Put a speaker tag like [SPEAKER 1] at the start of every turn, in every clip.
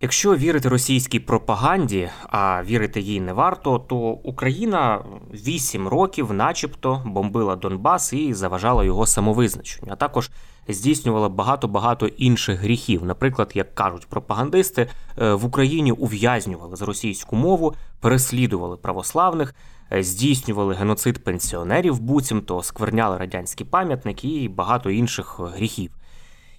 [SPEAKER 1] Якщо вірити російській пропаганді, а вірити їй не варто, то Україна 8 років, начебто, бомбила Донбас і заважала його самовизначенню, а також здійснювала багато-багато інших гріхів. Наприклад, як кажуть пропагандисти, е, в Україні ув'язнювали за російську мову, переслідували православних, е, здійснювали геноцид пенсіонерів, буцімто скверняли радянські пам'ятники і багато інших гріхів.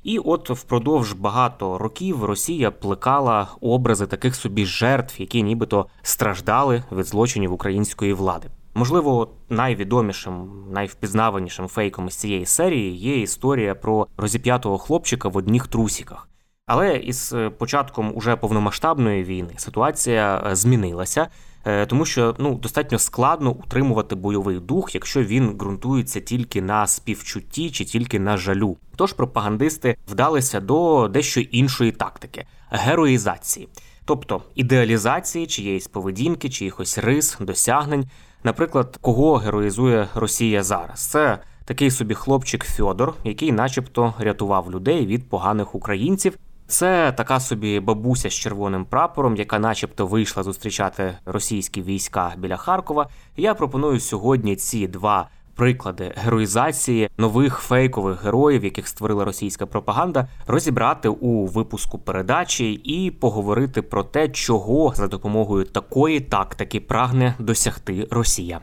[SPEAKER 1] І от впродовж багато років Росія плекала образи таких собі жертв, які нібито страждали від злочинів української влади. Можливо, найвідомішим, найвпізнаванішим фейком із цієї серії є історія про розіп'ятого хлопчика в одніх трусіках. Але із е, початком уже повномасштабної війни ситуація е, змінилася, е, тому що ну достатньо складно утримувати бойовий дух, якщо він ґрунтується тільки на співчутті чи тільки на жалю. Тож пропагандисти вдалися до дещо іншої тактики героїзації, тобто ідеалізації чиєїсь поведінки, чиїхось рис, досягнень. Наприклад, кого героїзує Росія зараз? Це такий собі хлопчик Фьодор, який, начебто, рятував людей від поганих українців. Це така собі бабуся з червоним прапором, яка, начебто, вийшла зустрічати російські війська біля Харкова. Я пропоную сьогодні ці два приклади героїзації нових фейкових героїв, яких створила російська пропаганда, розібрати у випуску передачі і поговорити про те, чого за допомогою такої тактики прагне досягти Росія.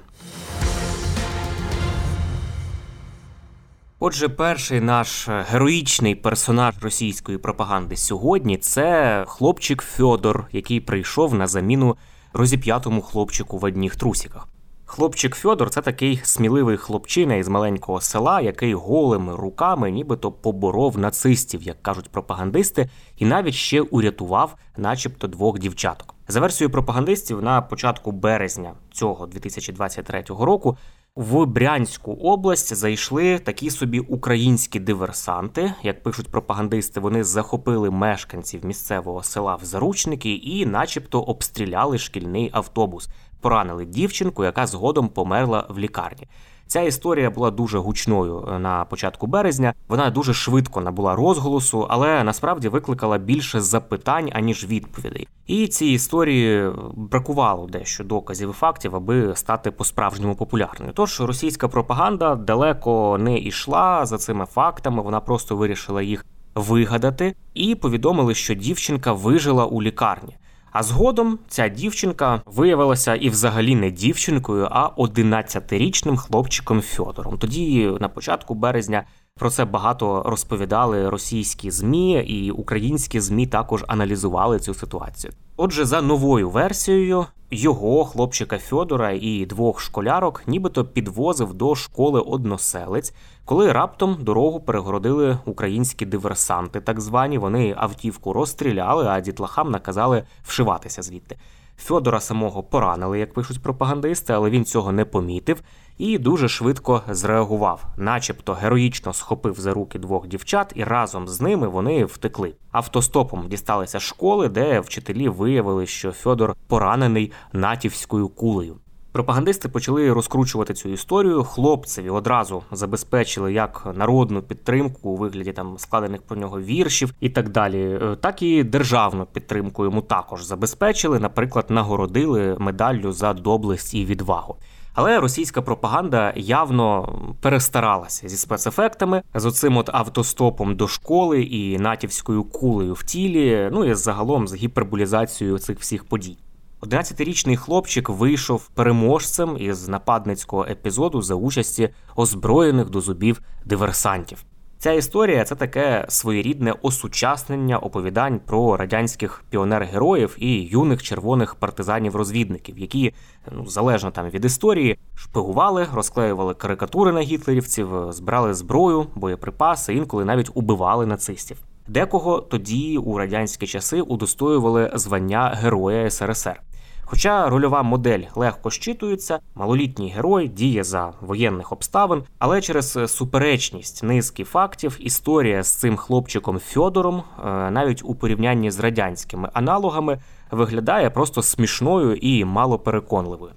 [SPEAKER 1] Отже, перший наш героїчний персонаж російської пропаганди сьогодні це хлопчик Фьодор, який прийшов на заміну розіп'ятому хлопчику в одніх трусіках. Хлопчик Фьодор це такий сміливий хлопчина із маленького села, який голими руками нібито поборов нацистів, як кажуть пропагандисти, і навіть ще урятував, начебто, двох дівчаток. За версією пропагандистів, на початку березня цього 2023 року в Брянську область зайшли такі собі українські диверсанти. Як пишуть пропагандисти, вони захопили мешканців місцевого села в заручники і, начебто, обстріляли шкільний автобус, поранили дівчинку, яка згодом померла в лікарні. Ця історія була дуже гучною е, на початку березня. Вона дуже швидко набула розголосу, але насправді викликала більше запитань аніж відповідей. І цій історії бракувало дещо доказів і фактів, аби стати по-справжньому популярною. Тож російська пропаганда далеко не йшла за цими фактами. Вона просто вирішила їх вигадати і повідомили, що дівчинка вижила у лікарні. А згодом ця дівчинка виявилася і взагалі не дівчинкою, а 11-річним хлопчиком Фьодором. Тоді, на початку березня, про це багато розповідали російські змі, і українські змі також аналізували цю ситуацію. Отже, за новою версією, його хлопчика Фьодора і двох школярок нібито підвозив до школи односелець, коли раптом дорогу перегородили українські диверсанти, так звані. Вони автівку розстріляли, а дітлахам наказали вшиватися звідти. Фьодора самого поранили, як пишуть пропагандисти, але він цього не помітив і дуже швидко зреагував, начебто героїчно схопив за руки двох дівчат, і разом з ними вони втекли. Автостопом дісталися школи, де вчителі виявили, що Фьодор поранений натівською кулею. Пропагандисти почали розкручувати цю історію. Хлопцеві одразу забезпечили як народну підтримку у вигляді там складених про нього віршів і так далі, Е, так і державну підтримку йому також забезпечили. Наприклад, нагородили медаллю за доблесть і відвагу. Але російська пропаганда явно перестаралася зі спецефектами, з оцим от автостопом до школи і натівською кулею в тілі, ну і загалом з гіперболізацією цих всіх подій. 11-річний хлопчик вийшов переможцем із нападницького епізоду за участі озброєних до зубів диверсантів. Ця історія це таке своєрідне осучаснення оповідань про радянських піонер-героїв і юних червоних партизанів-розвідників, які ну залежно там від історії шпигували, розклеювали карикатури на гітлерівців, збирали зброю, боєприпаси, інколи навіть убивали нацистів. Декого тоді у радянські часи удостоювали звання Героя СРСР. Хоча рольова модель легко щитується, малолітній герой діє за воєнних обставин, але через суперечність низки фактів історія з цим хлопчиком Фьодором, е, навіть у порівнянні з радянськими аналогами, виглядає просто смішною і малопереконливою.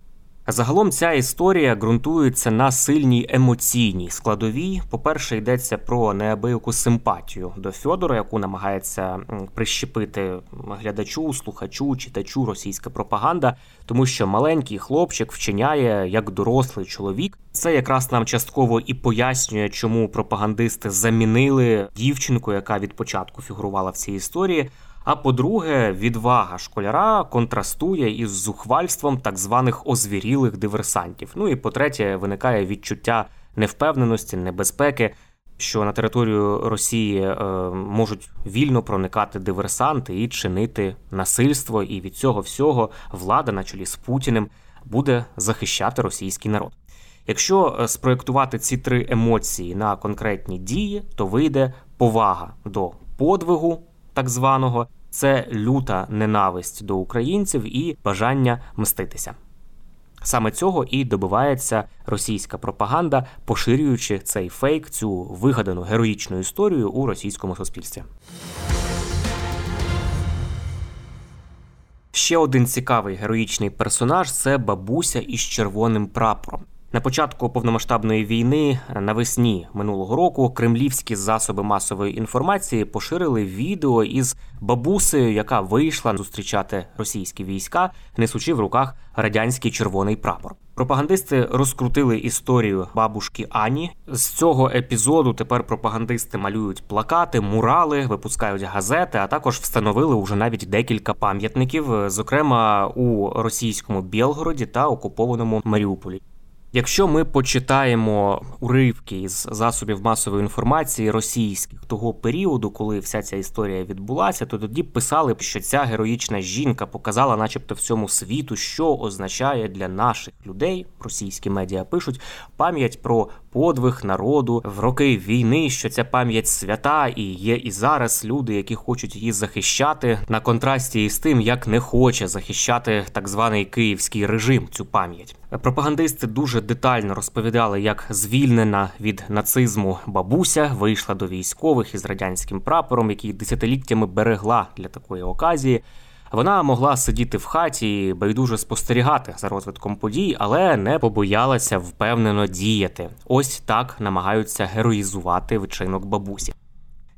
[SPEAKER 1] Загалом ця історія ґрунтується на сильній емоційній складовій. По-перше, йдеться про неабияку симпатію до Фьодора, яку намагається прищепити глядачу, слухачу, читачу російська пропаганда, тому що маленький хлопчик вчиняє як дорослий чоловік. Це якраз нам частково і пояснює, чому пропагандисти замінили дівчинку, яка від початку фігурувала в цій історії. А по-друге, відвага школяра контрастує із зухвальством так званих озвірілих диверсантів. Ну і по-третє, виникає відчуття невпевненості, небезпеки, що на територію Росії е, можуть вільно проникати диверсанти і чинити насильство. І від цього всього влада, на чолі з Путіним, буде захищати російський народ. Якщо е, спроєктувати ці три емоції на конкретні дії, то вийде повага до подвигу, так званого, це люта ненависть до українців і бажання мститися. Саме цього і добивається російська пропаганда, поширюючи цей фейк, цю вигадану героїчну історію у російському суспільстві. Ще один цікавий героїчний персонаж це бабуся із червоним прапором. На початку повномасштабної війни навесні минулого року кремлівські засоби масової інформації поширили відео із бабусею, яка вийшла зустрічати російські війська, несучи в руках радянський червоний прапор. Пропагандисти розкрутили історію бабушки Ані. З цього епізоду тепер пропагандисти малюють плакати, мурали, випускають газети, а також встановили уже навіть декілька пам'ятників, зокрема у російському Білгороді та окупованому Маріуполі. Якщо ми почитаємо уривки із засобів масової інформації російських того періоду, коли вся ця історія відбулася, то тоді писали, що ця героїчна жінка показала, начебто, всьому світу, що означає для наших людей, російські медіа пишуть пам'ять про подвиг народу в роки війни, що ця пам'ять свята, і є і зараз люди, які хочуть її захищати, на контрасті із тим, як не хоче захищати так званий київський режим цю пам'ять. Пропагандисти дуже детально розповідали, як звільнена від нацизму бабуся вийшла до військових із радянським прапором, який десятиліттями берегла для такої оказії. Вона могла сидіти в хаті і байдуже спостерігати за розвитком подій, але не побоялася впевнено діяти. Ось так намагаються героїзувати вчинок бабусі.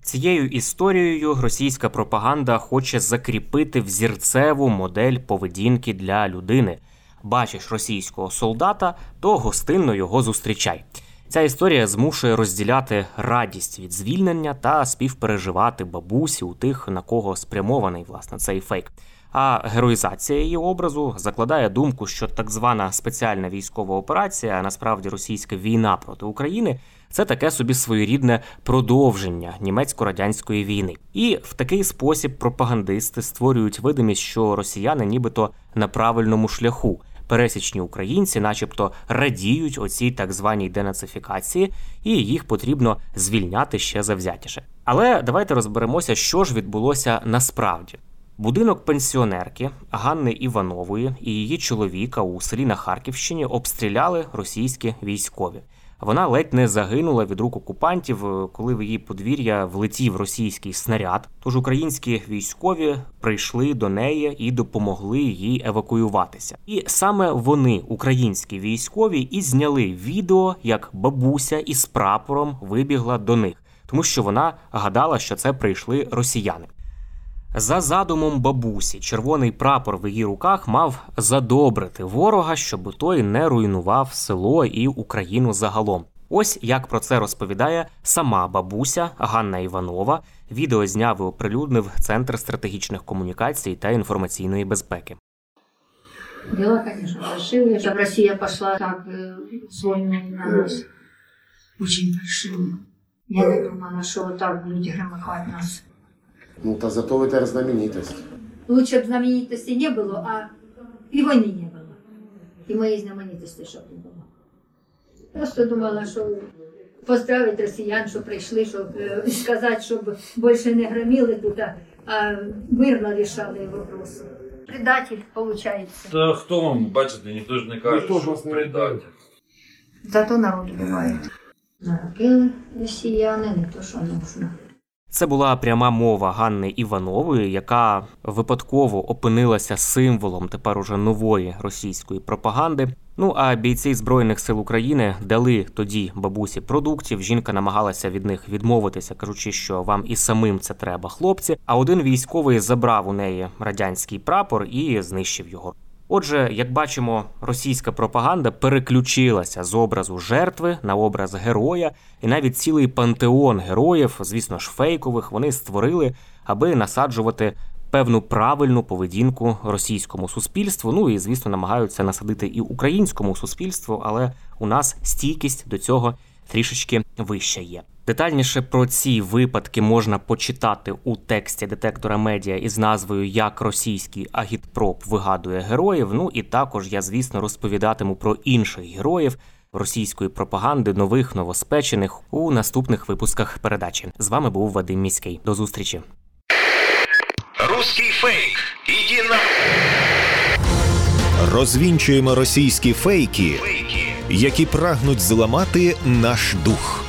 [SPEAKER 1] Цією історією російська пропаганда хоче закріпити взірцеву модель поведінки для людини. Бачиш російського солдата, то гостинно його зустрічай. Ця історія змушує розділяти радість від звільнення та співпереживати бабусі у тих, на кого спрямований власне цей фейк. А героїзація її образу закладає думку, що так звана спеціальна військова операція, а насправді російська війна проти України, це таке собі своєрідне продовження німецько-радянської війни. І в такий спосіб пропагандисти створюють видимість, що росіяни нібито на правильному шляху пересічні українці, начебто, радіють оцій так званій денацифікації, і їх потрібно звільняти ще завзятіше. Але давайте розберемося, що ж відбулося насправді. Будинок пенсіонерки Ганни Іванової і її чоловіка у селі на Харківщині обстріляли російські військові. Вона ледь не загинула від рук окупантів, е, коли в її подвір'я влетів російський снаряд. Тож українські військові прийшли до неї і допомогли їй евакуюватися. І саме вони, українські військові, і зняли відео, як бабуся із прапором вибігла до них, тому що вона гадала, що це прийшли росіяни. За задумом бабусі, червоний прапор в її руках мав задобрити ворога, щоб той не руйнував село і Україну загалом. Ось як про це розповідає сама бабуся Ганна Іванова. Відео зняв і оприлюднив Центр стратегічних комунікацій та інформаційної безпеки.
[SPEAKER 2] Дела, конечно, большие. Чтобы Россия пошла так э, с войной на нас. Очень большие. Я не думала, что вот так будут громыхать нас.
[SPEAKER 3] Ну, та зато ви тепер знаменитость.
[SPEAKER 2] Лучше бы знаменитости не было, а и войны не было. И моей знаменитости, чтобы не было. Просто думала, що поздравити росіян, що прийшли, щоб е, сказати, щоб більше не громили тут, а- а мирно рішали вопроси. Предатель, виходить.
[SPEAKER 4] Та хто вам, бачите, ніхто ж не каже,
[SPEAKER 3] Ніхто ж
[SPEAKER 4] що
[SPEAKER 3] вас не
[SPEAKER 4] предатель.
[SPEAKER 2] Зато народ вбиває. Наробили росіяни, не то, що нужно.
[SPEAKER 1] Це була пряма мова Ганни Іванової, яка випадково опинилася символом тепер уже нової російської пропаганди. Ну а бійці збройних сил України дали тоді бабусі продуктів. Жінка намагалася від них відмовитися, кажучи, що вам і самим це треба, хлопці. А один військовий забрав у неї радянський прапор і знищив його. Отже, як бачимо, російська пропаганда переключилася з образу жертви на образ героя, і навіть цілий пантеон героїв, звісно ж, фейкових, вони створили, аби насаджувати певну правильну поведінку російському суспільству. Ну і звісно, намагаються насадити і українському суспільству, але у нас стійкість до цього трішечки вища є. Детальніше про ці випадки можна почитати у тексті детектора медіа із назвою Як російський агітпроп вигадує героїв. Ну і також я, звісно, розповідатиму про інших героїв російської пропаганди, нових новоспечених у наступних випусках передачі. З вами був Вадим Міський. До зустрічі.
[SPEAKER 5] Русский фейк. Иди на...
[SPEAKER 6] Розвінчуємо російські фейки,
[SPEAKER 5] Фейки.
[SPEAKER 6] які прагнуть зламати наш дух.